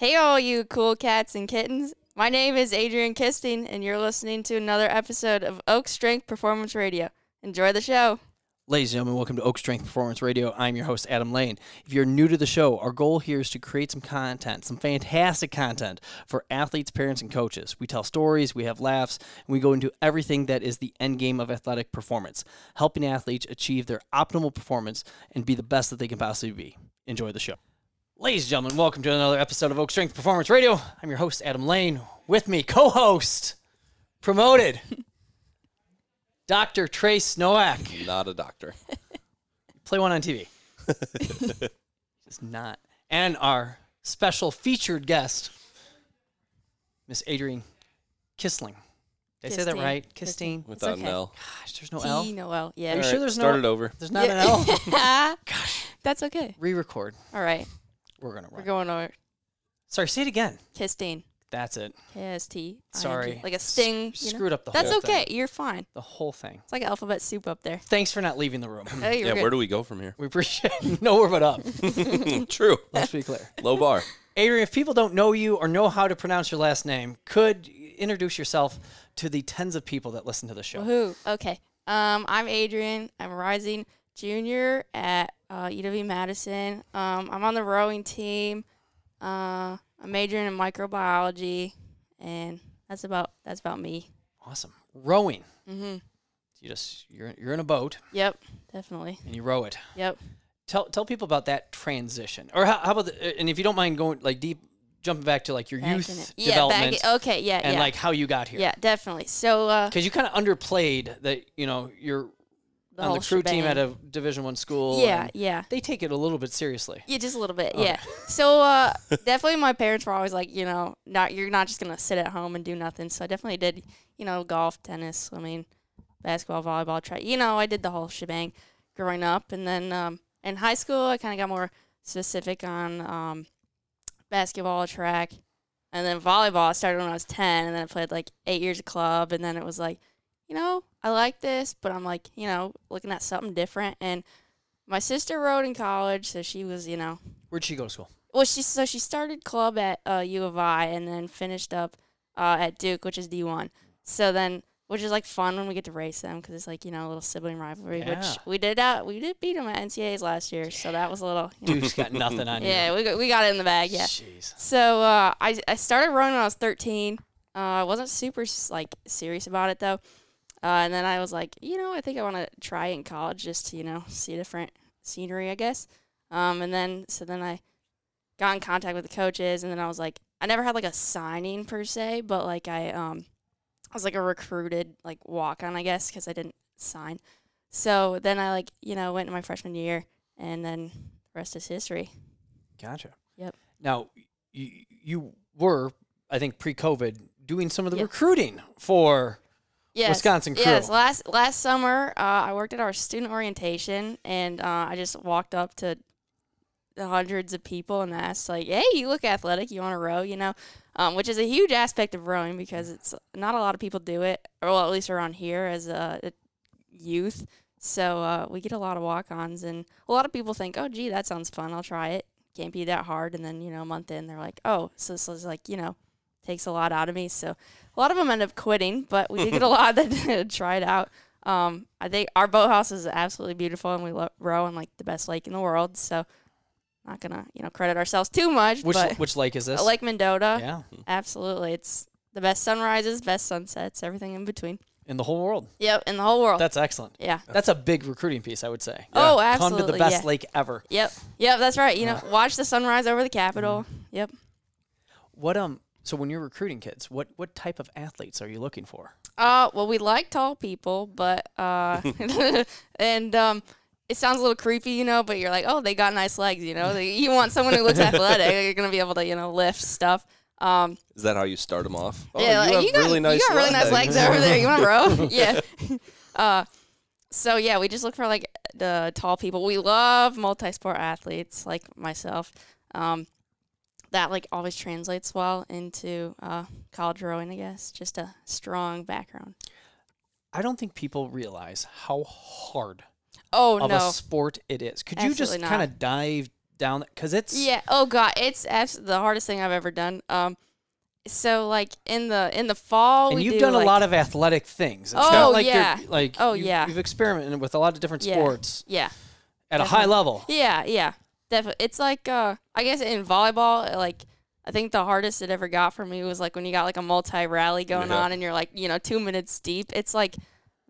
Hey, all you cool cats and kittens. My name is Adrian Kisting, and you're listening to another episode of Oak Strength Performance Radio. Enjoy the show. Ladies and gentlemen, welcome to Oak Strength Performance Radio. I'm your host, Adam Lane. If you're new to the show, our goal here is to create some content, some fantastic content for athletes, parents, and coaches. We tell stories, we have laughs, and we go into everything that is the end game of athletic performance, helping athletes achieve their optimal performance and be the best that they can possibly be. Enjoy the show. Ladies and gentlemen, welcome to another episode of Oak Strength Performance Radio. I'm your host, Adam Lane. With me, co host, promoted, Dr. Trace Nowak. Not a doctor. Play one on TV. Just not. And our special featured guest, Miss Adrian Kissling. Did I say that Kistine. right? Kistine. Kistine. Without okay. an L. Gosh, there's no T L. no L. Yeah. Are you All sure right, there's start it over. There's not an L. L. Gosh, That's okay. re-record. All right. We're gonna We're run. going over Sorry, say it again. Kistine. That's it. K S T. Sorry. Like a sting. you know? Screwed up the That's whole okay. thing. You're fine. The whole thing. It's like alphabet soup up there. Thanks for not leaving the room. Oh, you're Yeah, good. where do we go from here? we appreciate it. nowhere but up. True. Let's be clear. Low bar. Adrian, if people don't know you or know how to pronounce your last name, could you introduce yourself to the tens of people that listen to the show. Woohoo. Okay. Um, I'm Adrian. I'm rising junior at uh, UW Madison. Um, I'm on the rowing team. Uh, I'm majoring in microbiology, and that's about that's about me. Awesome. Rowing. Mm-hmm. You just you're you're in a boat Yep. Definitely. and you row it. Yep. Tell tell people about that transition, or how, how about the, and if you don't mind going like deep, jumping back to like your Back youth. Yeah. development Back. okay. Yeah. and yeah. like how you got here. yeah. Definitely. So uh, Because you kind of underplayed that you know you're the on the crew team at a Division One school. Yeah. Yeah. They take it a little bit seriously. Yeah, just a little bit. Okay. Yeah. So uh, definitely, my parents were always like, you know, not you're not just gonna sit at home and do nothing. So I definitely did, you know, golf, tennis, swimming, basketball, volleyball, try. You know, I did the whole shebang growing up, and then um, in high school, I kind of got more specific on um, basketball, track, and then volleyball. I started when I was ten, and then I played like eight years of club, and then it was like, you know, I like this, but I'm like, you know, looking at something different, and my sister rowed in college, so she was, you know, Where'd she go to school? well, she so she started club at uh, U of I and then finished up uh, at Duke, which is D one. So then, which is like fun when we get to race them because it's like you know a little sibling rivalry. Yeah. Which we did out, we did beat them at NCAA's last year, so that was a little. You know, Duke's got nothing on you. yeah, we got, we got it in the bag. Yeah. Jeez. So uh, I I started running when I was 13. Uh, I wasn't super like serious about it though, uh, and then I was like, you know, I think I want to try in college just to you know see different scenery, I guess. Um, and then so then I got in contact with the coaches, and then I was like, I never had like a signing per se, but like I um I was like a recruited like walk on, I guess, because I didn't sign. So then I like you know went in my freshman year, and then the rest is history. Gotcha. Yep. Now, you, you were, I think, pre-COVID, doing some of the Yep. recruiting for Yes. Wisconsin crew. Yes, last last summer, uh, I worked at our student orientation, and uh, I just walked up to the hundreds of people and asked, like, "Hey, you look athletic. You want to row?" You know, um, which is a huge aspect of rowing because it's not a lot of people do it, or well, at least around here as a, a youth. So uh, we get a lot of walk-ons, and a lot of people think, "Oh, gee, that sounds fun. I'll try it. Can't be that hard." And then you know, a month in, they're like, "Oh, so this is like you know." Takes a lot out of me, so a lot of them end up quitting, but we did get a lot that it out. Um, I think our boathouse is absolutely beautiful, and we lo- row on like the best lake in the world. So, not gonna you know credit ourselves too much, which but which lake is this? Lake Mendota, yeah, absolutely, it's the best sunrises, best sunsets, everything in between. in the whole world. Yep, in the whole world. That's excellent. yeah. That's a big recruiting piece, I would say. Oh, Come absolutely. to the best yeah. lake ever. Yep. Yep. That's right. You know, watch the sunrise over the Capitol. Mm-hmm. Yep. What um? So when you're recruiting kids, what what type of athletes are you looking for? Uh, well, we like tall people, but uh, and um, it sounds a little creepy, you know. But you're like, oh, they got nice legs, you know. They, you want someone who looks athletic. You're gonna be able to, you know, lift stuff. Um, Is that how you start them off? Oh, yeah, like, you have you got really nice you got really nice legs over there. You want to row? yeah. Uh, so yeah, we just look for like the tall people. We love multi-sport athletes like myself. Um, that like always translates well into uh, college rowing, I guess. Just a strong background. I don't think people realize how hard Oh of no. a sport it is. Could you just kind of dive down because it's Yeah. Oh god, it's abs- the hardest thing I've ever done. Um, so like in the in the fall, and you've do, done a lot of athletic things. It's Oh, not like yeah. you're like Oh, you've, yeah. you've experimented with a lot of different Yeah. sports Yeah. at a high level. Yeah. Yeah. Definitely. It's like uh, I guess in volleyball, like. I think the hardest it ever got for me was like when you got like a multi rally going Yeah. on and you're like, you know, two minutes deep. It's like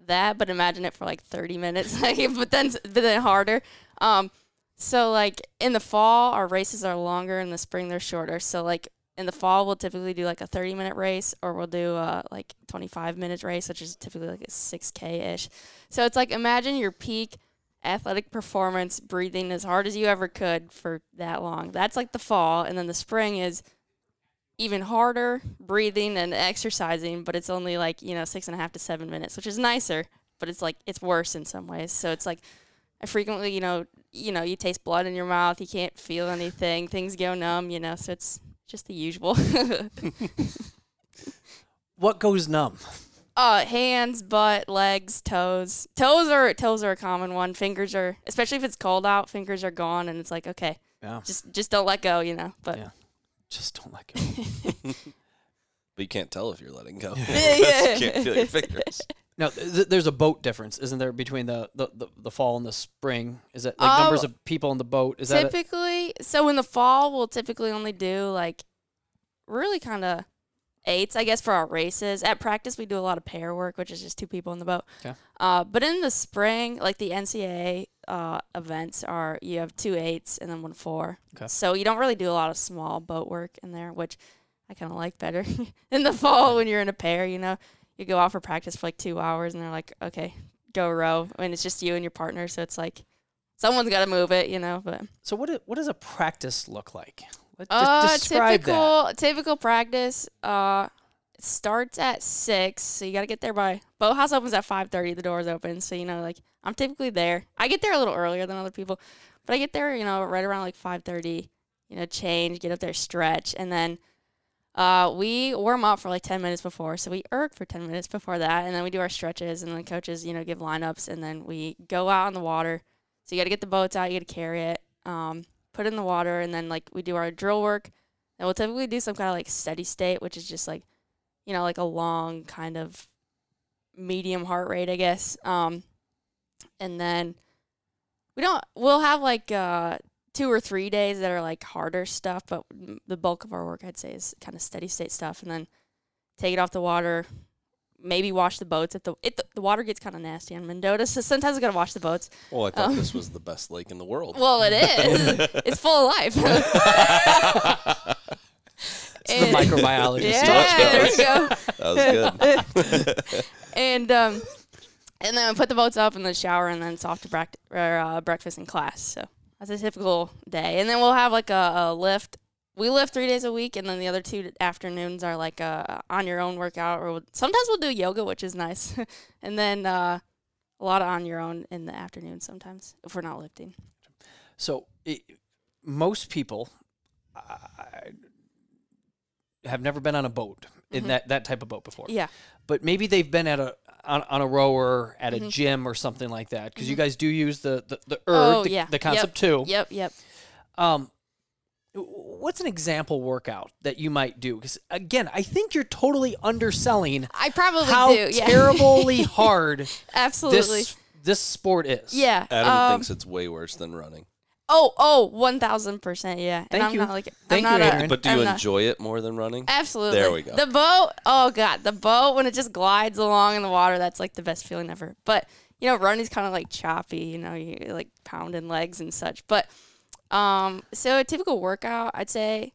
that, but imagine it for like 30 minutes, like, but then but then harder. Um, so like in the fall, our races are longer. In the spring, they're shorter. So like in the fall, we'll typically do like a 30 minute race, or we'll do uh like 25 minute race, which is typically like a 6k ish. So it's like imagine your peak athletic performance, breathing as hard as you ever could for that long. That's like the fall, and then the spring is even harder breathing and exercising, but it's only like you know six and a half to seven minutes, which is nicer, but it's like it's worse in some ways. So it's like I frequently, you know, you know, you taste blood in your mouth, you can't feel anything, things go numb, you know. So it's just the usual. What goes numb? Uh, hands, butt, legs, toes. Toes are toes are a common one. Fingers are, especially if it's cold out, fingers are gone, and it's like okay, Yeah, just just don't let go, you know. But Yeah. just don't let go. But you can't tell if you're letting go. Yeah, yeah. you can't feel your fingers. Now, th- there's a boat difference, isn't there, between the, the, the, the fall and the spring? Is it like Um, numbers of people on the boat? Is that typically, so in the fall, we'll typically only do like really kind of eights, I guess, for our races. At practice, we do a lot of pair work, which is just two people in the boat. Okay. Uh, but in the spring, like the NCAA uh, events are, you have two eights and then one four. Okay. So you don't really do a lot of small boat work in there, which I kind of like better. in the fall, when you're in a pair, you know, you go out for practice for like two hours, and they're like, okay, go row, and it's just you and your partner, so it's like someone's got to move it, you know. But so what, i- what does a practice look like? Uh, describe typical that. typical practice. Uh, starts at six, so you got to get there by. Boathouse opens at five thirty. The doors open, so you know, like I'm typically there. I get there a little earlier than other people, but I get there, you know, right around like five thirty. You know, change, get up there, stretch, and then. Uh, we warm up for like 10 minutes before, so we erg for 10 minutes before that, and then we do our stretches, and then coaches, you know, give lineups, and then we go out on the water. So you got to get the boats out, you got to carry it, um, put in the water, and then like we do our drill work, and we'll typically do some kind of like steady state, which is just like, you know, like a long kind of medium heart rate, I guess. Um, and then we don't. We'll have like uh, two or three days that are like harder stuff, but the bulk of our work, I'd say, is kind of steady state stuff, and then take it off the water. Maybe wash the boats if the it, the, the water gets kind of nasty on Mendota, so sometimes we gotta wash the boats. Well, I thought Um, this was the best lake in the world. Well, it is. it's full of life. It's the And- microbiologist. Yeah, there we go. that was good. and um, and then put the boats up and then shower and then it's off to bract- or, uh, breakfast in class. So that's a typical day. And then we'll have like a, a lift. We lift three days a week, and then the other two afternoons are like a on your own workout. Or sometimes we'll do yoga, which is nice. and then uh, a lot of on your own in the afternoon sometimes if we're not lifting. So it, most people uh, have never been on a boat in Mhm. that, that type of boat before. Yeah. But maybe they've been at a on, on a rower at a Mhm. gym or something like that because you Mhm. guys do use the the, the erg, Oh, the, yeah. the Concept2. Yep. Yep. Um, what's an example workout that you might do? Because again, I think you're totally underselling I probably how do. Yeah. terribly hard Absolutely. this this sport is. yeah. Adam um, thinks it's way worse than running. Oh, oh, one thousand percent, yeah. Thank and I'm you. not like Thank I'm you, not a- But do I'm you not- enjoy it more than running? Absolutely. There we go. The boat, oh god, the boat when it just glides along in the water, that's like the best feeling ever. But you know, running's kind of like choppy. You know, you like pounding legs and such. But um, so a typical workout, I'd say,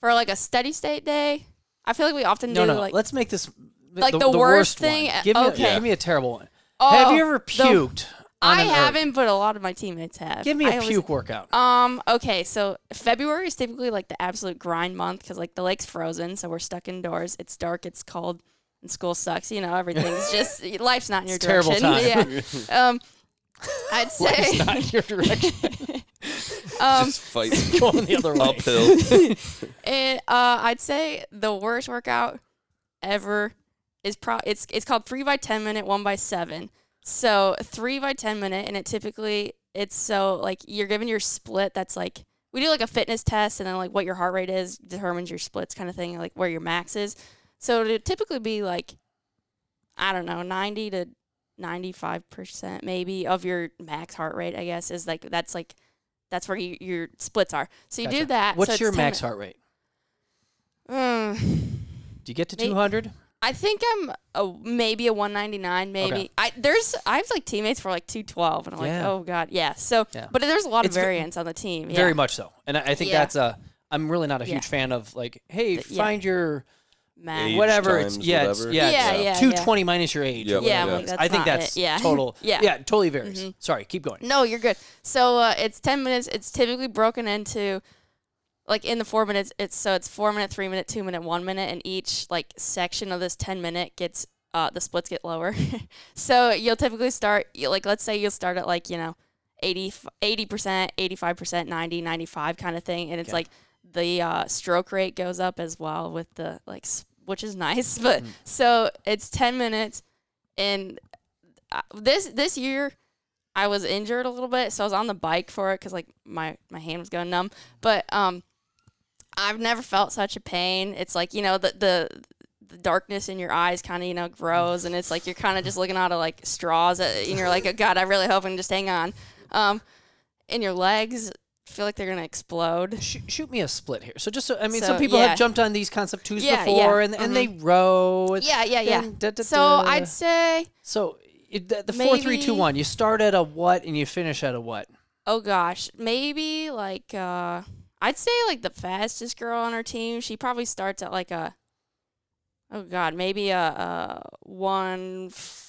for like a steady state day, I feel like we often No, do no. like Let's make this Like the worst thing- One. Give me, okay. a, give me a terrible one. oh, Have you ever the- puked? on I haven't, but a lot of my teammates have. Give me I a always- puke workout. Um. Okay. So February is typically like the absolute grind month because like the lake's frozen, so we're stuck indoors. It's dark. It's cold, and school sucks. You know, everything's just life's not in your It's a terrible direction. Yeah. Um. I'd Life's say. not in your direction. um. Just fight Going the other way. uphill. And uh, I'd say the worst workout ever is pro. It's it's called three by ten minute, one by seven. So three by ten minute, and it typically it's so like you're given your split that's like we do like a fitness test, and then like what your heart rate is determines your splits, kind of thing, like where your max is. So it would typically be like, I don't know, ninety to ninety-five percent maybe of your max heart rate. I guess is like that's like that's where you, your splits are. So you Gotcha. do that. What's so your max heart rate? Mm, Do you get to 200? I think I'm a, maybe a 199, maybe. Okay. I there's I have like teammates for like 212, and I'm Yeah. like, oh god, yeah. So, Yeah. but there's a lot of variance on the team. Yeah. Very much so. And I, I think that's a. I'm really not a huge fan of like, hey, The- find your Max. Age whatever. It's times yeah, it's, yeah, Yeah, it's yeah, two yeah. twenty minus your age. Yep. or Yeah, I'm like, that's I think not that's it. Yeah. total. Yeah. yeah, totally varies. Mhm. Sorry, keep going. No, you're good. So uh, it's 10 minutes. It's typically broken into like in the four minutes. It's so it's four minute, three minute, two minute, one minute, and each like section of this 10 minute gets uh, the splits get lower. so you'll typically start you, like let's say you'll start at like you know 80 percent, 85 percent, 90, 95 kind of thing, and it's Okay. like the uh, stroke rate goes up as well with the like which is nice. But Mm. so it's 10 minutes, and uh, this this year. I was injured a little bit, so I was on the bike for it because like my my hand was going numb. But um, I've never felt such a pain. It's like you know the the the darkness in your eyes kind of you know grows, and it's like you're kind of just looking out of like straws, at, and you're like, oh, God, I really hope I can just hang on. Um, and your legs feel like they're gonna explode. Sh- shoot me a split here. So just so I mean, So, some people yeah. have jumped on these concept twos Yeah, before, yeah, and and mhm. they row. Yeah, yeah, yeah. then da- da- So. I'd say, so it, the, the four three two one. You start at a what and you finish at a what? oh gosh, maybe like uh, I'd say like the fastest girl on our team. She probably starts at like a, oh god, maybe a, a one. F-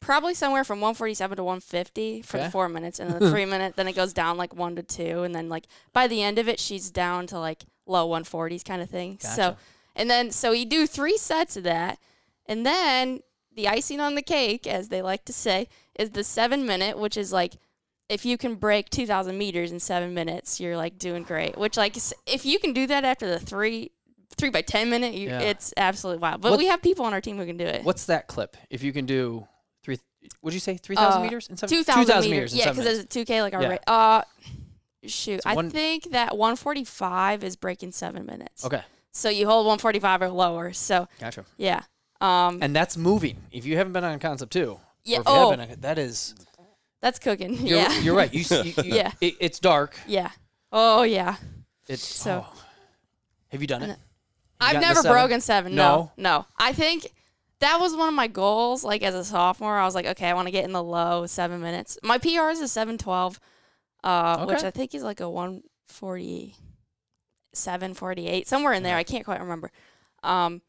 Probably somewhere from 147 to 150 for Okay. the four minutes, and then the three minute, then it goes down like one to two, and then like by the end of it, she's down to like low 140s kind of thing. So, and then so you do three sets of that, and then the icing on the cake, as they like to say, is the seven minute, which is like if you can break 2,000 meters in seven minutes, you're like doing great. Which like if you can do that after the three three by 10 minute, you, Yeah. it's absolutely wild. But What- we have people on our team who can do it. What's that clip? If you can do would you say three thousand Uh, meters in seven? 2,000 meters. in Yeah, because it's 2K like our Yeah. uh shoot. So I one- think that 145 is breaking seven minutes. Okay, So you hold 145 or lower. So gotcha. yeah. Um. And that's moving. If you haven't been on concept two, Yeah. or if Oh, on, that is. that's cooking. You're, yeah. you're right. You, you, you- Yeah. it- it's dark. yeah. Oh yeah. It's So- oh. Have you done it? And I've never broken seven. No, no. I think that was one of my goals. Like as a sophomore, I was like, okay, I want to get in the low seven minutes. My PR is a seven twelve, uh, which I think is like a one forty seven forty eight, somewhere in there. I can't quite remember. Um,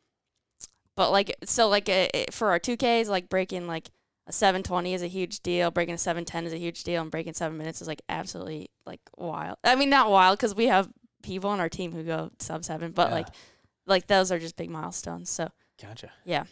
but like so, like uh, for our two Ks, like breaking like a seven twenty is a huge deal. Breaking a seven ten is a huge deal, and breaking seven minutes is like absolutely like wild. I mean, not wild because we have people on our team who go sub seven, but Yeah. like like those are just big milestones. So Gotcha. Yeah.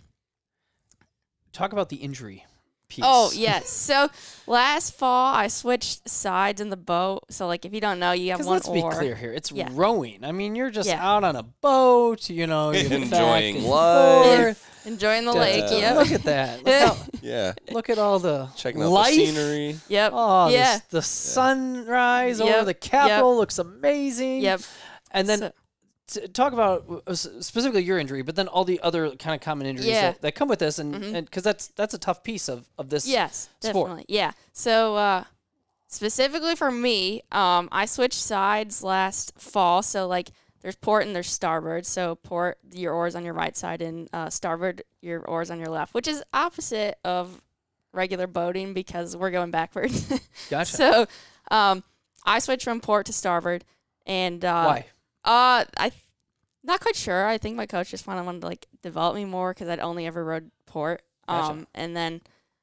Talk about the injury piece. oh yes. so last fall I switched sides in the boat. So like if you don't know, you have Because one let's be clear here. It's Yeah. rowing. I mean, you're just Yeah. out on a boat, you know, you're Enjoying life. Enjoying the Da- lake. da- Yep. Look at that. Look, how, Yeah. look at all the Checking out life. the scenery. Yep. Oh, yeah. this, the sunrise over Yep. the Capitol looks amazing. Yep. And then So- t- talk about uh, specifically your injury, but then all the other kind of common injuries Yeah. that, that come with this, and because that's that's a tough piece of of this. Yes, sport. definitely. Yeah. So uh, specifically for me, um, I switched sides last fall. So like, there's port and there's starboard. So port, your oars on your right side, and uh, starboard, your oars on your left, which is opposite of regular boating because we're going backwards. Gotcha. so um, I switched from port to starboard, and uh, Why? Uh, I not quite sure. I think my coach just kind of wanted to like develop me more because I'd only ever rowed port. Gotcha. Um, and then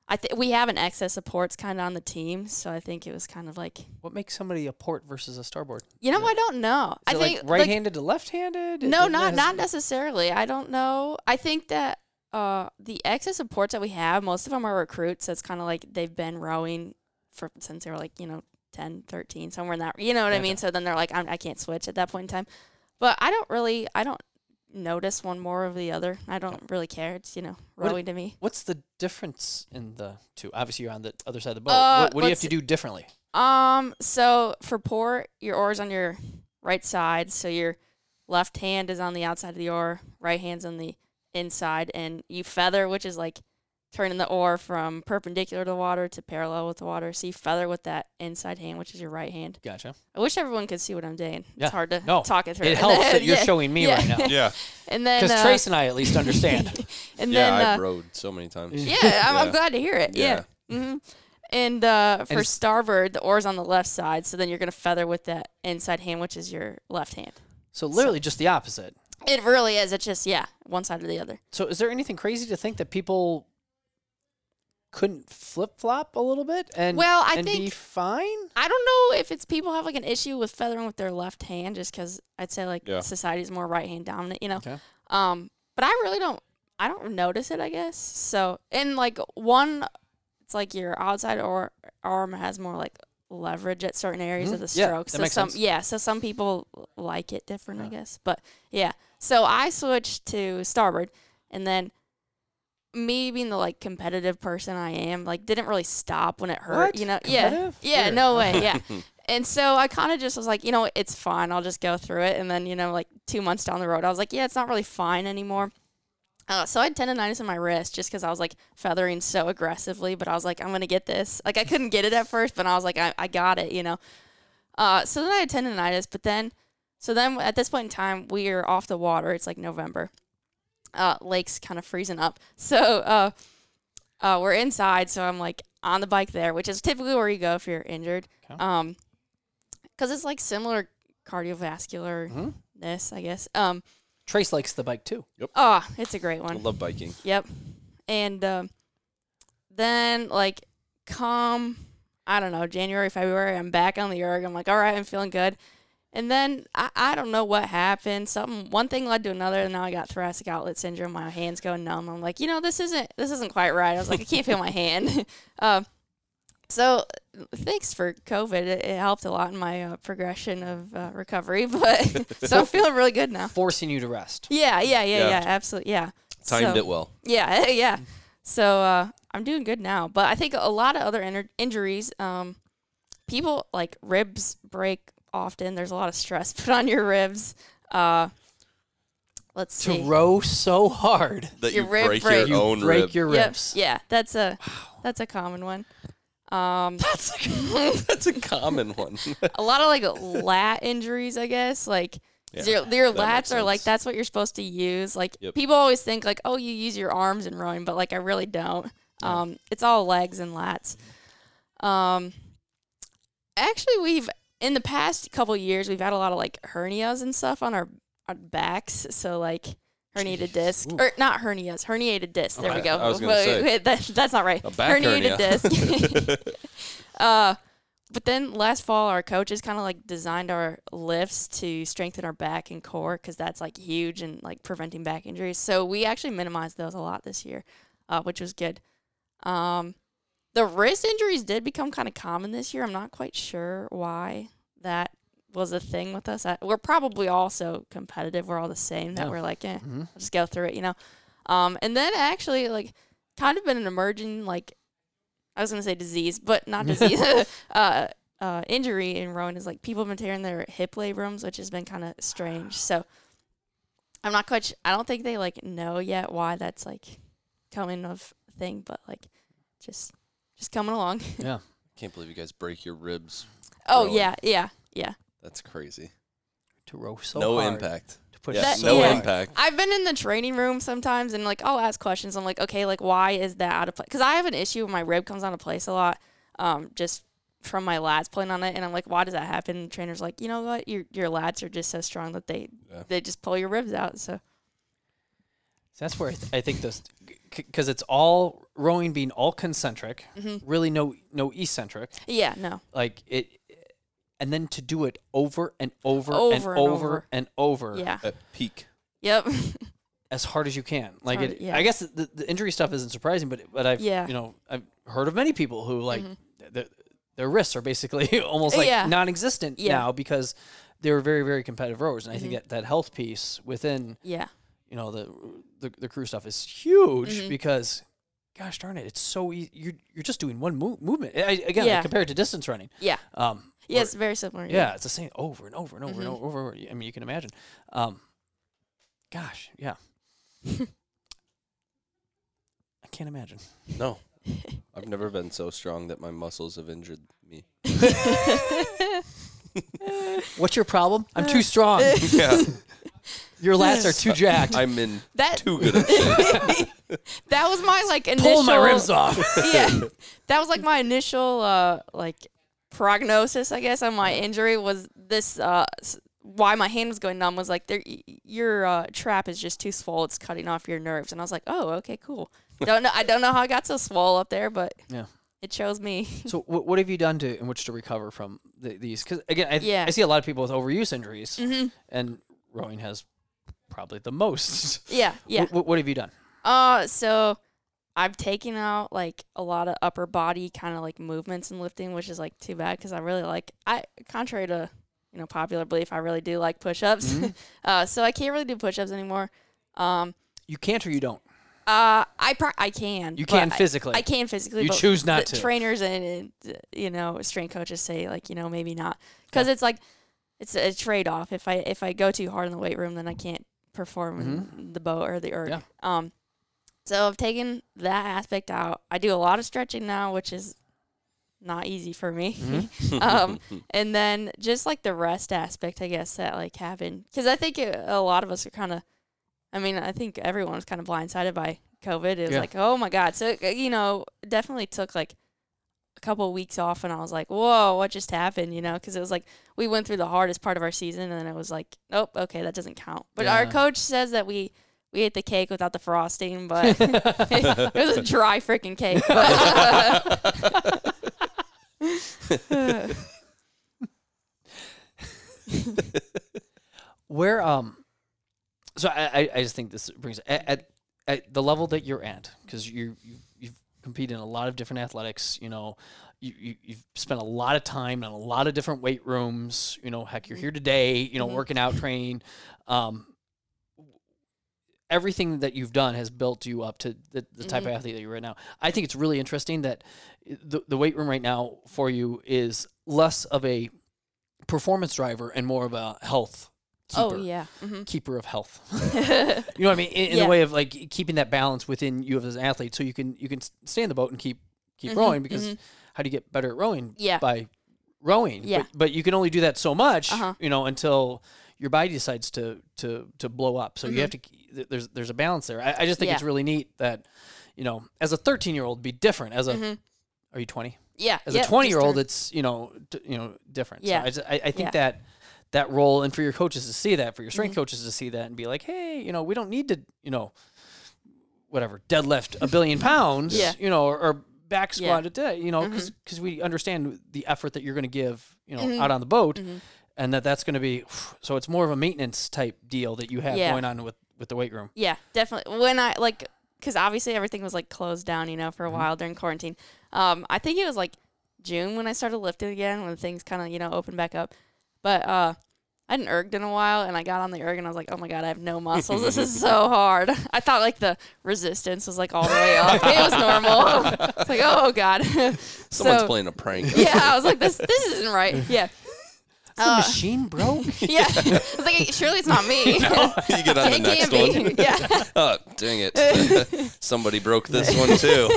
I think we have an excess of ports kind of on the team, so I think it was kind of like What makes somebody a port versus a starboard? you know Yeah. I don't know. Is I think like right-handed to left-handed? no, It- not not necessarily. I don't know. I think that uh the excess of ports that we have, most of them are recruits. So it's kind of like they've been rowing for since they were like you know 10, 13, somewhere in that. You know what I mean? So then they're like, I'm, I can't switch at that point in time. But I don't really, I don't notice one more of the other. I don't really care. It's you know What- rowing to me. What's the difference in the two? Obviously, you're on the other side of the boat. Uh, what what do you have to do differently? Um, so for port, your oar's on your right side, so your left hand is on the outside of the oar, right hand's on the inside, and you feather, which is like turning the oar from perpendicular to the water to parallel with the water. See feather with that inside hand, which is your right hand. Gotcha. I wish everyone could see what I'm doing. Yeah. It's hard to No, talk it through. It helps then- that you're yeah. showing me Yeah. right now. Yeah. And then Because uh, Trace and I at least understand. and yeah, then I've uh, rowed so many times. yeah, I'm, I'm glad to hear it. Yeah. hmm And uh, for it's- starboard, the oar's on the left side, so then you're gonna feather with that inside hand, which is your left hand. So literally just the opposite. It really is. It's just yeah, one side or the other. So is there anything crazy to think that people couldn't flip flop a little bit and Well, I and be think- fine? I don't know if it's people have like an issue with feathering with their left hand, just because I'd say like Yeah. society's more right hand dominant, you know. Okay. Um, but I really don't. I don't notice it. I guess so. And like one, it's like your outside oar arm has more like leverage at certain areas of the Mhm. Yeah, stroke. so makes some sense. yeah, so some people like it different, I guess. But yeah, so I switched to starboard, and then me being the like competitive person I am, like didn't really stop when it hurt. What? You know? Yeah. Yeah. Weird. No way. Yeah. And so I kind of just was like, you know, it's fine. I'll just go through it. And then, you know, like two months down the road, I was like, yeah, it's not really fine anymore. Uh, so I had tendonitis in my wrist just because I was like feathering so aggressively. But I was like, I'm going to get this. Like, I couldn't get it at first, but I was like, I, I got it, you know. Uh, so then I had tendonitis. But then, so then at this point in time, we are off the water. It's like November. Uh, lake's kind of freezing up. So uh, uh, we're inside. So I'm like on the bike there, which is typically where you go if you're injured. Okay. Um, because it's like similar cardiovascularness, I guess. Um, Trace likes the bike too. Yep. oh, it's a great I one. love biking. Yep. And um, then like come I don't know January February I'm back on the erg. I'm like all right I'm feeling good. And then I, I don't know what happened. Something one thing led to another, and now I got thoracic outlet syndrome. My hands go numb. I'm like, you know, this isn't this isn't quite right. I was like, I can't feel my hand. um, so thanks for COVID. It, it helped a lot in my uh, progression of uh, recovery. But so I'm feeling really good now. Forcing you to rest. Yeah, yeah, yeah, Yeah. yeah, absolutely, yeah. Timed So- it well. yeah, yeah. So uh, I'm doing good now, but I think a lot of other inter- injuries, um, people like ribs break often. There's a lot of stress put on your ribs. Uh, let's To see. row so hard, That Your you rib break break. your you own break rib. your Yep, ribs. Yeah, that's a that's a common one. Um, That's a, that's a common one. a lot of like lat injuries, I guess. Like Yeah, your, your that makes lats are like sense. that's what you're supposed to use. Like Yep. people always think like, oh, you use your arms in rowing, but like I really don't. Um, it's all legs and lats. Um, actually, we've in the past couple years we've had a lot of like hernias and stuff on our, our backs. So like herniated Jeez. disc Ooh. or not hernias, herniated disc. There we go. I was gonna Wait, say. wait, that, that's not right. A back herniated hernia. disc. uh, but then last fall, our coaches kind of like designed our lifts to strengthen our back and core because that's like huge and like preventing back injuries. So we actually minimized those a lot this year, uh, which was good. Um, the wrist injuries did become kind of common this year. I'm not quite sure why that was a thing with us. I, we're probably also competitive. We're all the same. That Yeah. we're like, eh, Mhm. Just go through it, you know. Um, and then actually, like, kind of been an emerging, like, I was gonna say disease, but not disease. uh, uh, injury in rowing is like people have been tearing their hip labrums, which has been kind of strange. So I'm not quite. Sh- I don't think they like know yet why that's like coming of thing, but like just just coming along. Yeah, can't believe you guys break your ribs. Oh Rowing. yeah, yeah, yeah. That's crazy. To row so no hard. impact. To push Yeah, That- so no hard. impact. I've been in the training room sometimes and like I'll ask questions. I'm like, okay, like why is that out of place? Because I have an issue when my rib comes out of place a lot, um, just from my lats playing on it. And I'm like, why does that happen? And trainer's like, you know what, your your lats are just so strong that they Yeah. they just pull your ribs out. So That's where I, th- I think this, because it's all rowing being all concentric, Mhm. really no no eccentric. yeah, no, Like it, and then to do it over and over, Over and, and over over. and over yeah, At peak. yep, as hard as you can. Like hard, it, yeah. I guess the, the injury stuff isn't surprising, but but I've Yeah. you know I've heard of many people who like Mhm. th- their wrists are basically almost like Yeah. non-existent now because they were very very competitive rowers, and I think Mhm. that that health piece within yeah, you know the the, the crew stuff is huge Mhm. because gosh darn it, it's so easy. You're you're just doing one move, movement. I, again, like, compared to distance running. Yeah. Um, Yeah, where- it's very similar. yeah, it's the same over and over and over and Mhm. over, over. over. I mean, you can imagine. Um, gosh, yeah. I can't imagine. No. I've never been so strong that my muscles have injured me. What's your problem? I'm too strong. yeah. Your lats are too jacked. I'm in That too good of shape. that was my like initial Pull my ribs off. yeah, that was like my initial uh like prognosis, I guess, on my injury was this. Uh, why my hand was going numb was like your uh, trap is just too swole. It's cutting off your nerves, and I was like, oh, okay, cool. Don't know. I don't know how I got so swole up there, but Yeah. it shows me. So what, what have you done to in which to recover from the, these? Because again, I, Yeah. I see a lot of people with overuse injuries, hmm and rowing has probably the most. Yeah, yeah. What, what have you done? Uh, so I've taken out like a lot of upper body kind of like movements and lifting, which is like too bad because I really like I contrary to you know popular belief, I really do like push-ups. Mhm. uh, so I can't really do push-ups anymore. Um, You can't or you don't. uh, I pro- I can. You can physically. I, can physically. You but choose not to. Trainers and, and uh, you know strength coaches say like you know maybe not because it's like it's a trade-off. If I if I go too hard in the weight room, then I can't perform in the boat or the erg. Mm-hmm. Yeah. Um, so I've taken that aspect out. I do a lot of stretching now, which is not easy for me. Mhm. um, and then just like the rest aspect, I guess that like happened because I think it, a lot of us are kind of. I mean, I think everyone was kind of blindsided by COVID. It was Yeah. like, oh my god! So uh, you know, definitely took like a couple of weeks off, and I was like, whoa, what just happened? You know, because it was like we went through the hardest part of our season, and then it was like, nope, okay, that doesn't count. But our coach says that we we ate the cake without the frosting, but it was a dry freaking cake. Where um, so I I, just think this brings at, at at the level that you're at because you you you've competed in a lot of different athletics. You know, you, you you've spent a lot of time in a lot of different weight rooms. You know, heck, you're here today. You know, Mhm. working out, training. Um, everything that you've done has built you up to the, the type of Mhm. athlete that you're right now. I think it's really interesting that the, the weight room right now for you is less of a performance driver and more of a health keeper, oh yeah, mm-hmm. keeper of health. you know what I mean? In, in Yeah. the way of like keeping that balance within you as an athlete, so you can you can stay in the boat and keep keep Mhm, rowing. Because mhm. how do you get better at rowing? Yeah. by rowing. Yeah. but, but you can only do that so much. Uh-huh. You know until your body decides to to to blow up. So you Mhm. have to. There's there's a balance there. I, I just think Yeah. it's really neat that you know as a 13 year old be different. As a Mhm. are you 20? yeah. as yep, a 20 year old it's you know d- you know different Yeah. so I, I, I think Yeah. that that role and for your coaches to see that for your strength Mhm. coaches to see that and be like hey you know we don't need to you know whatever deadlift a billion pounds Yeah. you know or, or back Yeah. squat a day you know because we understand the effort that you're going to give you know Mhm. out on the boat Mhm. And that that's going to be so it's more of a maintenance type deal that you have Yeah. going on with with the weight room Yeah, definitely. When I like, because obviously everything was like closed down, you know, for a Mm-hmm. while during quarantine. Um, I think it was like June when I started lifting again, when things kind of you know opened back up. But uh, I hadn't erged in a while, and I got on the erg, and I was like, oh my god, I have no muscles. This is so hard. I thought like the resistance was like all the way up. it was normal. it's like oh god. Someone's so, playing a prank. Yeah, I was like this. This isn't right. Yeah. The Uh, machine broke yeah. I was like, surely it's not me. you get on the next one. be. Yeah. Oh, dang it. Somebody broke this one too.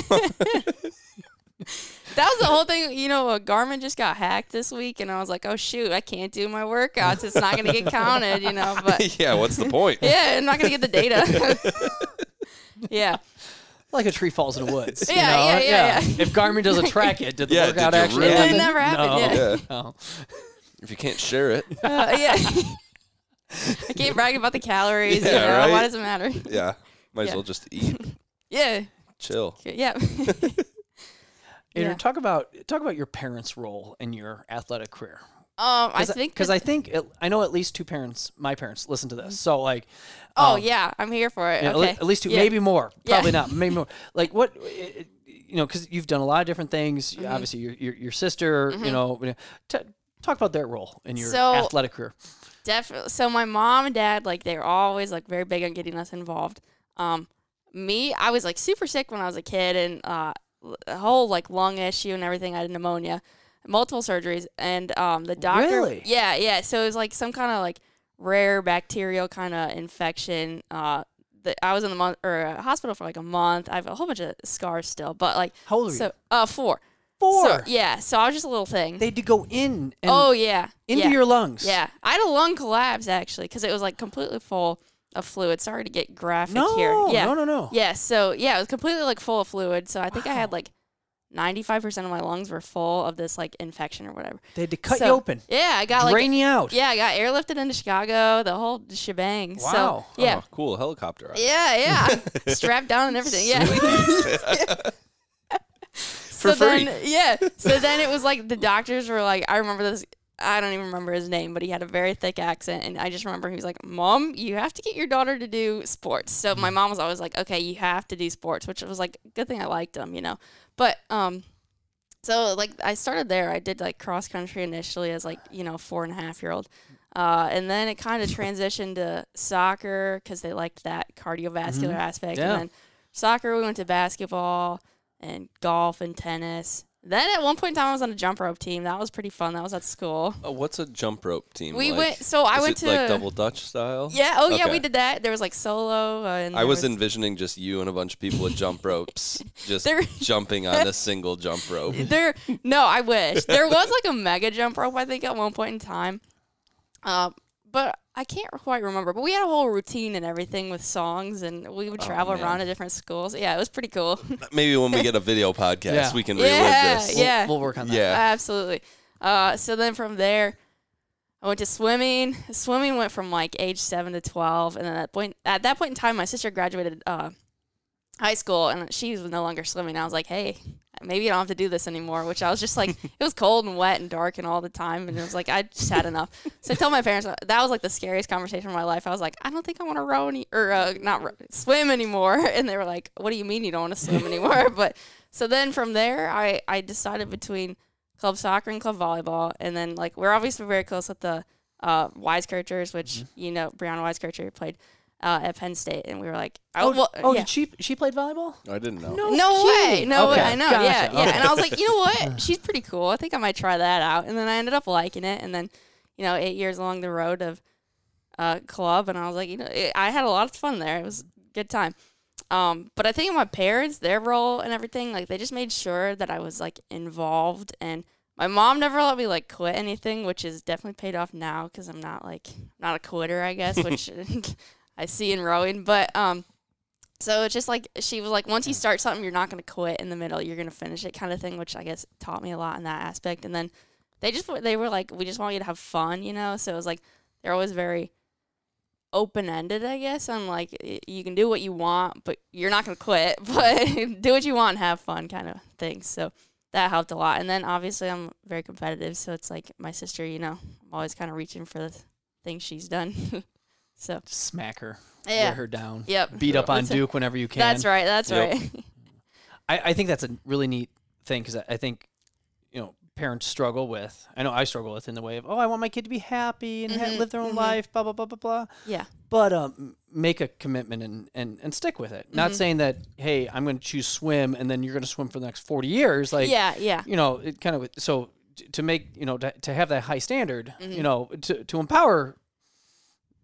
That was the whole thing. You know, uh, Garmin just got hacked this week, and I was like, oh shoot, I can't do my workouts. It's not gonna get counted. You know, but yeah, what's the point? yeah, I'm not gonna get the data. yeah, like a tree falls in the woods. you Yeah, know? yeah, yeah, yeah. If Garmin doesn't track it, did the Yeah, workout did actually really? It happen? never happened, No. yeah. Yeah. No. If you can't share it, uh, yeah. I can't brag about the calories. you Yeah, know, right? why does it matter? yeah, might as well just eat, Yeah, chill. yeah. Andrew, Yeah. talk about talk about your parents' role in your athletic career. Um, I think because I think it, I know at least two parents, my parents, listen to this. So like, Oh um, yeah, I'm here for it. you know, at okay. at least two, Yeah. maybe more, Yeah. probably not, maybe more. Like what, uh, you know, because you've done a lot of different things. Mhm. Obviously, your your, your sister, you Mhm. know, t- talk about their role in your So- athletic career. Definitely. So my mom and dad, like, they're always like very big on getting us involved. Um, me, I was like super sick when I was a kid, and uh, a whole like lung issue and everything. I had pneumonia, multiple surgeries, and um, the doctor. Really? Yeah, yeah. So it was like some kind of like rare bacterial kind of infection. Uh, that I was in the month or uh, hospital for like a month. I have a whole bunch of scars still, but like How old were so you? uh four. Four. So, yeah, so I was just a little thing. They had to go in and oh yeah, into yeah. your lungs. Yeah, I had a lung collapse actually because it was like completely full of fluid. Sorry to get graphic No, here. Yeah, no, no, no. yeah. So yeah, it was completely like full of fluid. So I think I had like ninety five percent of my lungs were full of this like infection or whatever. They had to cut So, you open, Yeah, I got like drain you out. yeah, I got airlifted into Chicago, the whole shebang. Wow. So yeah. Oh, cool helicopter. ride. Yeah, yeah. Strapped down and everything. Yeah. For so free. then yeah. So then it was like the doctors were like I remember this I don't even remember his name, but he had a very thick accent and I just remember he was like, Mom, you have to get your daughter to do sports. So my mom was always like, Okay, you have to do sports, which was like good thing I liked him, you know. But um so like I started there. I did like cross country initially as like, you know, four and a half year old. Uh, and then it kind of transitioned to soccer because they liked that cardiovascular aspect. Yeah. And then soccer, we went to basketball and golf and tennis. Then at one point in time, I was on a jump rope team. That was pretty fun. That was at school. Oh, what's a jump rope team? We like? went. So I Is went it to like double Dutch style. Yeah. Oh yeah, Okay. we did that. There was like solo. Uh, and I there was envisioning just you and a bunch of people with jump ropes, just There- jumping on a single jump rope. there no i wish there was like a mega jump rope i think at one point in time uh, but i can't quite remember but we had a whole routine and everything with songs and we would Oh, travel man. around to different schools yeah it was pretty cool Maybe when we get a video podcast, Yeah. we can relive Yeah, this. We'll, yeah. we'll work on that. Yeah. absolutely uh, so then from there I went to swimming. Swimming went from like age seven to twelve, and then at that point at that point in time, my sister graduated uh, high school, and she was no longer swimming. I was like, hey, maybe I don't have to do this anymore. Which I was just like, it was cold and wet and dark and all the time, and it was like I just had enough. So I told my parents that was like the scariest conversation of my life. I was like, I don't think I want to row any or uh, not row, swim anymore, and they were like, What do you mean you don't want to swim anymore? but so then from there, I I decided between club soccer and club volleyball, and then like we're obviously very close with the uh, Wisecoachers, which you know Brianna Wisecoacher played uh, at Penn State, and we were like, Oh, well, oh yeah. did she she played volleyball? I didn't know. No way, kidding. no way. I know, gotcha, yeah, yeah. And I was like, you know what? She's pretty cool. I think I might try that out. And then I ended up liking it. And then, you know, eight years along the road of uh, club, and I was like, you know, it, I had a lot of fun there. It was a good time. Um, but I think my parents, their role and everything, like they just made sure that I was like involved. And my mom never let me like quit anything, which is definitely paid off now because I'm not like not a quitter, I guess, which I see in rowing. But um, so it's just like she was like, once you start something, you're not gonna quit in the middle. You're gonna finish it, kind of thing, which I guess taught me a lot in that aspect. And then they just they were like, we just want you to have fun, you know. So it was like they're always very open ended, I guess. On like you can do what you want, but you're not gonna quit. But do what you want and have fun, kind of thing. So that helped a lot. And then obviously I'm very competitive, so it's like my sister, you know, I'm always kind of reaching for the things she's done. so Smack her, yeah, wear her down, yep. beat up on That's- Duke whenever you can. That's right. That's Yep. right. I, I think that's a really neat thing because I, I think, you know, parents struggle with. I know I struggle with in the way of, oh, I want my kid to be happy and ha- Mhm, live their own mhm. life, blah blah blah blah blah. yeah. But um, make a commitment and, and, and stick with it. Not Mhm. saying that, hey, I'm going to choose swim and then you're going to swim for the next 40 years. Like, yeah. Yeah. you know, it kind of so to make you know to, to have that high standard, Mhm. you know, to to empower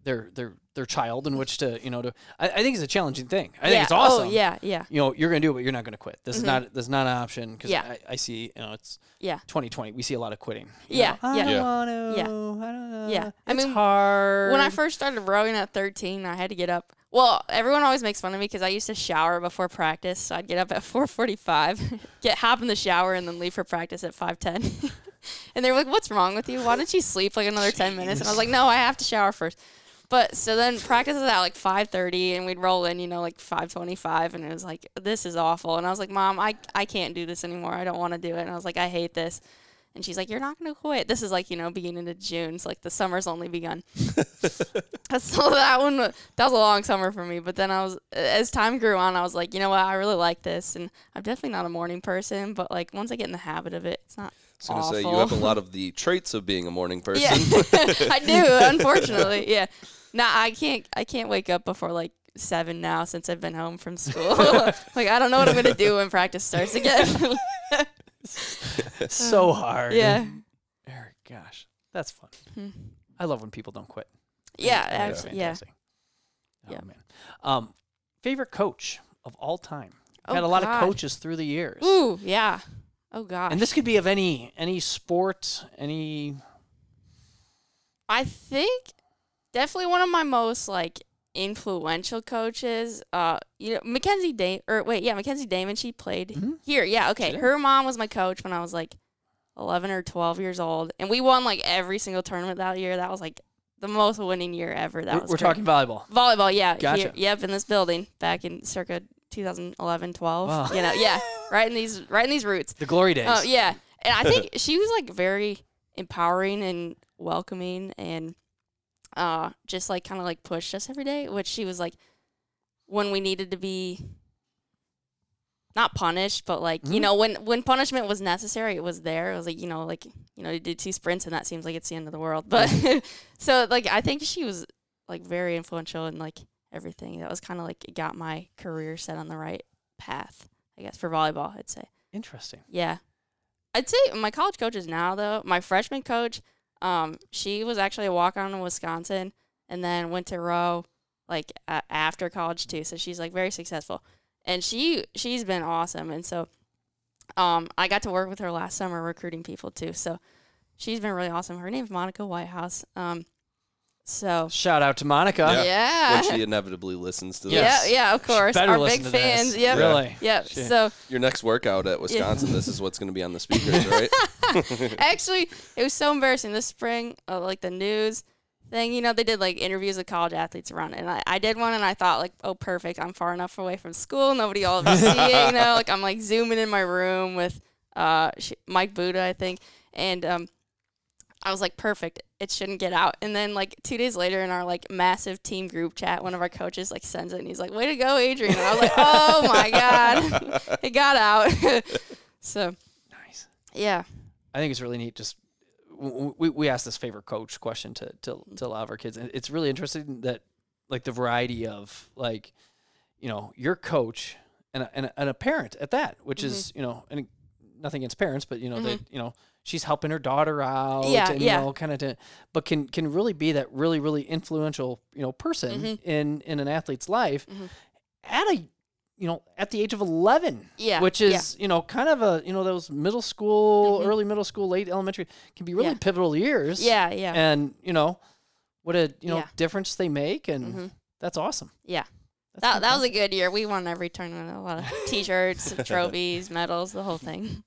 their their their child in which to you know to I, I think it's a challenging thing. I think it's awesome. Oh yeah. Yeah. You know, you're gonna do it, but you're not gonna quit. This is Mhm. not this is not an option because Yeah. I, I see you know it's Yeah. 2020. We see a lot of quitting. Yeah, know, I yeah. don't Yeah. want to. Yeah. I don't know. Yeah. I mean, hard. When I first started rowing at 13, I had to get up. Well, everyone always makes fun of me because I used to shower before practice. So I'd get up at 4:45, get hop in the shower, and then leave for practice at 5:10. and they were like, "What's wrong with you? Why don't you sleep like another 10 minutes?" And I was like, "No, I have to shower first. But so then practice is at like 5:30, and we'd roll in, you know, like 5:25, and it was like, "This is awful." And I was like, "Mom, I I can't do this anymore. I don't want to do it." And I was like, "I hate this." And she's like, "You're not gonna quit." This is like you know beginning of June. It's like the summer's only begun. so that one that was a long summer for me. But then I was as time grew on, I was like, you know what, I really like this, and I'm definitely not a morning person. But like once I get in the habit of it, it's not. I was gonna say you have a lot of the traits of being a morning person. Yeah, I do. Unfortunately, yeah. Nah, I can't. I can't wake up before like seven now since I've been home from school. like I don't know what I'm gonna do when practice starts again. so hard. yeah, Eric, gosh, that's fun. Hmm. I love when people don't quit. yeah, That's actually, yeah. fantastic. Oh, Yeah. man. Um, favorite coach of all time. Oh, Had a lot God. of coaches through the years. Ooh, yeah. Oh gosh. And this could be of any any sport, any I think definitely one of my most like influential coaches. Uh, you know, Mackenzie Dame or wait, yeah, Mackenzie Damon. She played Mhm. here. Yeah, okay. Her mom was my coach when I was like eleven or twelve years old, and we won like every single tournament that year. That was like the most winning year ever. That we're, was we're great. talking volleyball. volleyball. Yeah, Gotcha. here, yep, in this building back in circa 2011, 12. Wow. You know, yeah, right in these right in these roots. The glory days. Oh yeah, and I think she was like very empowering and welcoming, and uh, just like kind of like pushed us every day. Which she was like when we needed to be not punished, but like you Mhm. know when when punishment was necessary, it was there. It was like you know like you know you did two sprints and that seems like it's the end of the world. But so like I think she was like very influential and like everything. That was kind of like it got my career set on the right path. I guess for volleyball, I'd say. Interesting. Yeah. I'd say my college coaches now though, my freshman coach, um, she was actually a walk on in Wisconsin and then went to row like uh, after college too. So she's like very successful. And she she's been awesome. And so um I got to work with her last summer recruiting people too. So she's been really awesome. Her name's Monica Whitehouse. Um so Shout out to Monica. Yeah. yeah. when she inevitably listens to Yes. this. Yeah, yeah, of course. Our big to this. fans. Yep. Really. Yep. Shit. So Your next workout at Wisconsin, this is what's going to be on the speakers, right? Actually, it was so embarrassing this spring. Uh, like the news thing, you know, they did like interviews with college athletes around it. And I, I did one and I thought, like, oh, perfect. I'm far enough away from school. Nobody will ever see it. You know, like I'm like zooming in my room with uh, Mike Buddha, I think. And um, I was like, perfect. It shouldn't get out. And then like two days later in our like massive team group chat, one of our coaches like sends it and he's like, way to go, Adrian. And I was like, oh my God. it got out. so, Nice. yeah. I think it's really neat. Just w- w- we we asked this favorite coach question to to to a lot of our kids, and it's really interesting that like the variety of like you know your coach and a, and a, and a parent at that, which is Mm-hmm. you know and nothing against parents, but you know they you know she's helping her daughter out, Yeah, and yeah. you know kind of to, but can can really be that really really influential you know person Mhm. in in an athlete's life Mhm. at a you know at the age of 11 Yeah. which yeah. is you know kind of a you know those middle school Mhm. early middle school late elementary can be really Yeah. pivotal years Yeah, yeah. and you know what a you know Yeah. difference they make and Mhm. that's awesome Yeah. That's That that was a good year. We won every tournament. A lot of T-shirts, trophies, medals, the whole thing.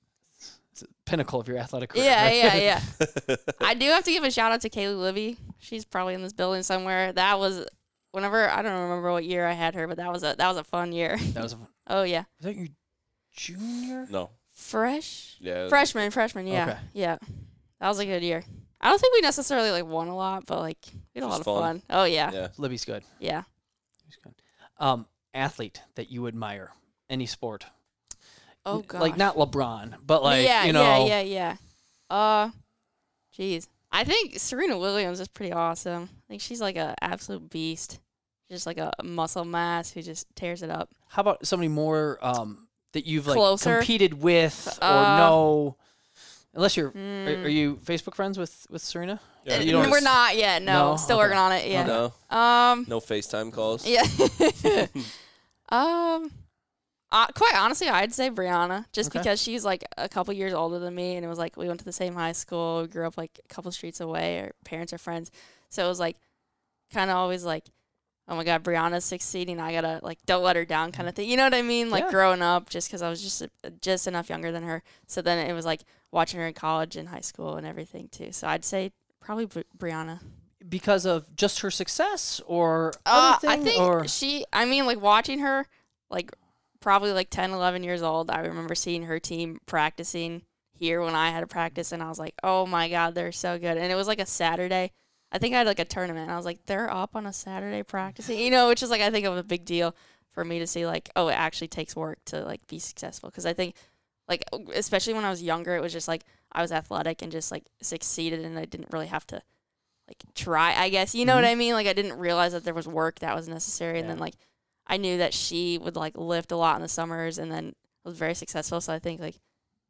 It's the pinnacle of your athletic career Yeah, right? yeah, yeah. I do have to give a shout out to Kaylee Libby. She's probably in this building somewhere. That was whenever I don't remember what year I had her, but that was a that was a fun year. that was a, Oh yeah, was that your junior no. fresh Yeah. freshman, freshman. Yeah, Okay. yeah. That was a good year. I don't think we necessarily like won a lot, but like we had a lot of fun. fun. Oh yeah, Yeah. libby's good yeah. Libby's good um athlete that you admire any sport Oh N- god. like not lebron but like yeah, you know yeah, yeah, yeah. Uh, jeez, I think Serena Williams is pretty awesome. I think she's like a absolute beast, just like a muscle mass who just tears it up. how about somebody more um that you've like Closer? competed with or Uh, know unless you're Are, Mm. are you Facebook friends with with Serena? Yeah. You don't- We're not yet. No, No? still Okay. working on it. Yeah. No. Um. No FaceTime calls. Yeah. um. Uh, quite honestly, I'd say Brianna, just Okay. because she's like a couple years older than me, and it was like we went to the same high school, we grew up like a couple streets away, our parents are friends, so it was like kind of always like, oh my god, Brianna's succeeding, I gotta like don't let her down, kind of thing. You know what I mean? Like Yeah. growing up, just because I was just just enough younger than her, so then it was like watching her in college and high school and everything too. So I'd say probably Bri- Brianna. Because of just her success or Uh, I think or she, I mean, like watching her, like probably like 10, 11 years old, I remember seeing her team practicing here when I had a practice, and I was like, oh my God, they're so good. And it was like a Saturday. I think I had like a tournament, and I was like, they're up on a Saturday practicing, you know, which is like, I think of a big deal for me to see, like, oh, it actually takes work to like be successful. Cause I think, like, especially when I was younger, it was just like I was athletic and just like succeeded, and I didn't really have to like try i guess you know what Mhm. i mean like i didn't realize that there was work that was necessary and then like I knew that she would like lift a lot in the summers and then was very successful. So I think like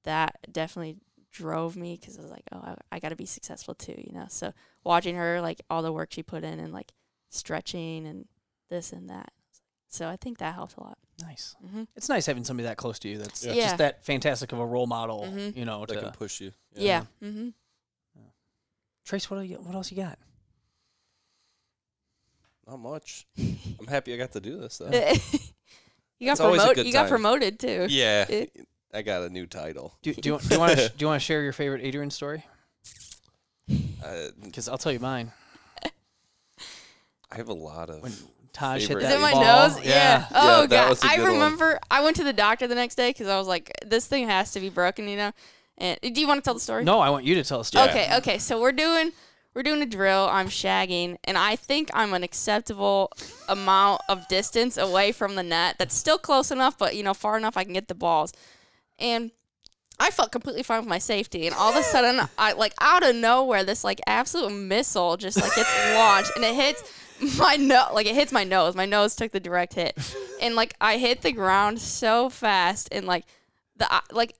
that definitely drove me because I was like, oh, I, I got to be successful too, you know. So watching her like all the work she put in and like stretching and this and that. So I think that helped a lot. Nice. Mm-hmm. It's nice having somebody that close to you. That's Yeah. just that fantastic of a role model. Mhm. You know, That to can push you. Yeah. mm-hmm Trace. What do you, what else you got? Not much. I'm happy I got to do this though. you got It's always a promoted. good You got time. promoted too. yeah. It- I got a new title. Do, do you do you want to do you want to share your favorite Adrian story? Uh, Because I'll tell you mine. I have a lot of. When Taj hit Favorite that Is it my ball, nose? Yeah. Oh that god, was a I good one. remember. I went to the doctor the next day because I was like, "This thing has to be broken," you know. And do you want to tell the story? No, I want you to tell a story. Okay, okay. So we're doing we're doing a drill. I'm shagging, and I think I'm an acceptable amount of distance away from the net. That's still close enough, but you know, far enough I can get the balls. And I felt completely fine with my safety, and all of a sudden, I like out of nowhere, this like absolute missile just like gets launched, and it hits my nose. Like it hits my nose. My nose took the direct hit, and like I hit the ground so fast, and like the like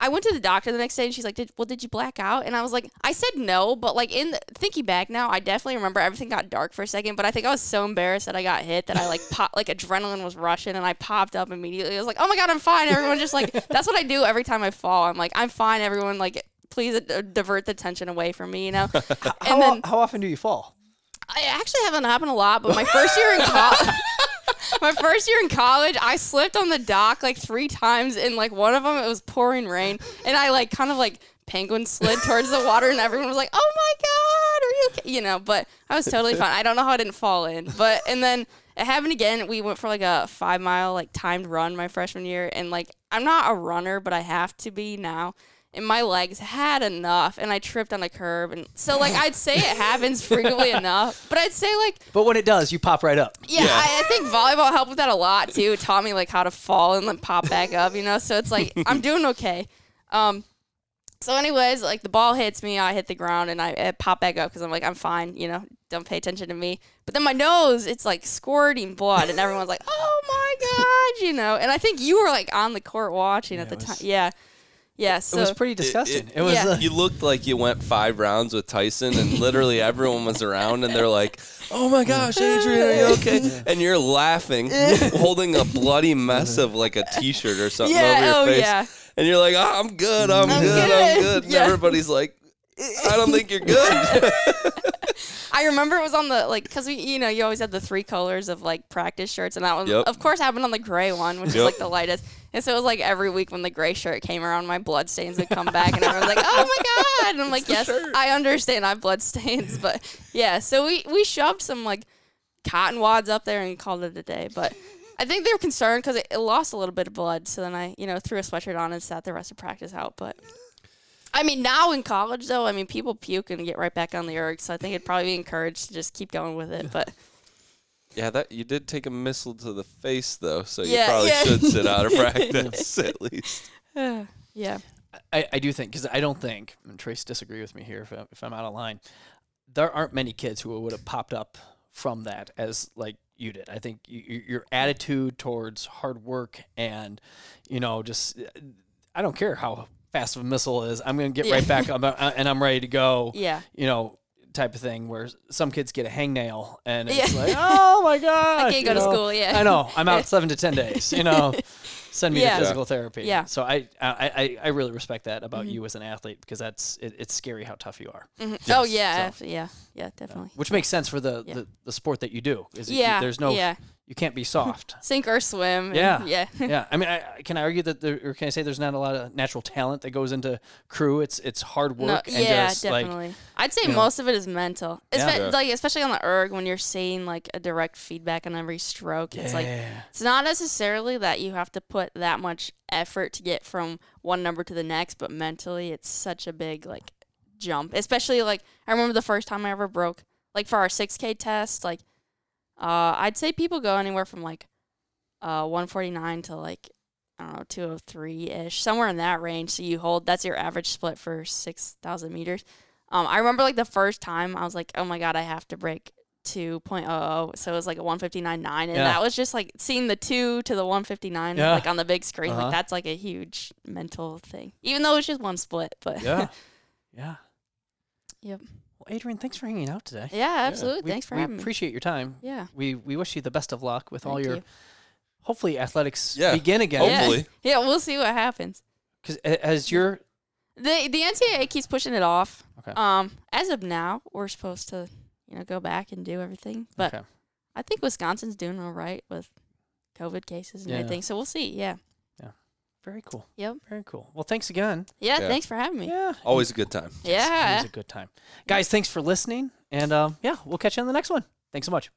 I went to the doctor the next day and she's like, did, well, did you black out? And I was like, I said no, but like in the, thinking back now, I definitely remember everything got dark for a second, but I think I was so embarrassed that I got hit that I like pop, like adrenaline was rushing and I popped up immediately. I was like, oh my God, I'm fine. Everyone just like, that's what I do every time I fall. I'm like, I'm fine. Everyone like, please uh, divert the tension away from me, you know? How, and then how often do you fall? I actually haven't happened a lot, but my first year in college, my first year in college, I slipped on the dock like three times, and like one of them it was pouring rain, and I like kind of like penguin slid towards the water, and everyone was like, "Oh my god, are you okay?" You know, but I was totally fine. I don't know how I didn't fall in, but and then it happened again. We went for like a five mile like timed run my freshman year, and like I'm not a runner, but I have to be now and my legs had enough and I tripped on a curb and so like I'd say it happens frequently enough but I'd say like But when it does, you pop right up. yeah, Yeah. I, I think volleyball helped with that a lot too. It taught me like how to fall and then pop back up you know? So it's like I'm doing okay. Um so anyways like the ball hits me I hit the ground and I, I pop back up because I'm like I'm fine you know? Don't pay attention to me. But then my nose it's like squirting blood and everyone's like oh my god you know? And I think you were like on the court watching Yeah, at the time yeah yeah so it was pretty disgusting. It, it- was. Yeah. uh, You looked like you went five rounds with Tyson, and literally everyone was around, and they're like, "Oh my gosh, Adrian, are you okay?" And you're laughing, holding a bloody mess of like a T-shirt or something over your oh face, yeah and you're like, oh, "I'm good, I'm, I'm good, I'm good." good." And Yeah. everybody's like, "I don't think you're good." I remember it was on the like because we you know you always had the three colors of like practice shirts and that one Yep. of course happened on the gray one which is like the lightest. And so it was like every week when the gray shirt came around my blood stains would come back and I was like oh my god. And I'm like yes I understand I have blood stains but yeah so we we shoved some like cotton wads up there and called it a day. But I think they were concerned because it, it lost a little bit of blood. So then I you know threw a sweatshirt on and sat the rest of practice out. But. I mean, now in college, though, I mean, people puke and get right back on the erg, so I think it'd probably be encouraged to just keep going with it. But yeah, that you did take a missile to the face though, so you probably yeah. should sit out of practice at least. yeah, I, I do think because I don't think and Trace disagree with me here if, I, if I'm out of line. There aren't many kids who would have popped up from that as like you did. I think y- y- your attitude towards hard work and you know just I don't care how fast of a missile is. I'm gonna get Yeah. right back up uh, and I'm ready to go. yeah. You know. Type of thing where some kids get a hangnail and it's Yeah. like, oh my god, I can't go to school. Yeah, I know. I'm out seven to ten days. You know, send me Yeah. to physical therapy. Yeah. So I I, I, I really respect that about Mhm. you as an athlete because that's it, it's scary how tough you are. Mhm. Oh yeah, so. yeah, yeah, definitely. Which makes sense for the, Yeah. the, the sport that you do. Is it- Yeah, there's no yeah, you can't be soft. sink or swim. Yeah. yeah, yeah. I mean, I, I- can I argue that there, or can I say there's not a lot of natural talent that goes into crew? It's it's hard work No, and yeah, just like definitely. I'd say you know. most of it is mental. Yeah. Espe- Yeah. Like especially on the erg when you're seeing like a direct feedback on every stroke. It's like it's not necessarily that you have to put that much effort to get from one number to the next, but mentally it's such a big like jump. Especially like I remember the first time I ever broke like for our 6K test, like uh I'd say people go anywhere from like uh 149 to like I don't know 203 ish, somewhere in that range. So you hold that's your average split for 6,000 meters. Um, I remember like the first time I was like, oh my god, I have to break to .00, so it was like a 159.9, and Yeah. that was just like seeing the two to the 159 Yeah. like on the big screen. Uh-huh. Like that's like a huge mental thing, even though it's just one split. But Yeah. yeah. Yep. Well, Adrian, thanks for hanging out today. yeah, absolutely. We, Thanks for we having me. appreciate your time. Yeah. We we wish you the best of luck with all your you. hopefully athletics Yeah. begin again. Yeah. Hopefully. Yeah, we'll see what happens. Because as your The the NCAA keeps pushing it off. Okay. Um, as of now, we're supposed to, you know, go back and do everything. But okay. I think Wisconsin's doing all right with COVID cases and Yeah. everything. So we'll see. Yeah. Very cool. Yep. Very cool. Well, thanks again. Yeah. Yeah. Thanks for having me. Yeah. Always a good time. It Yeah. was a good time. Guys, thanks for listening. And um, yeah, we'll catch you on the next one. Thanks so much.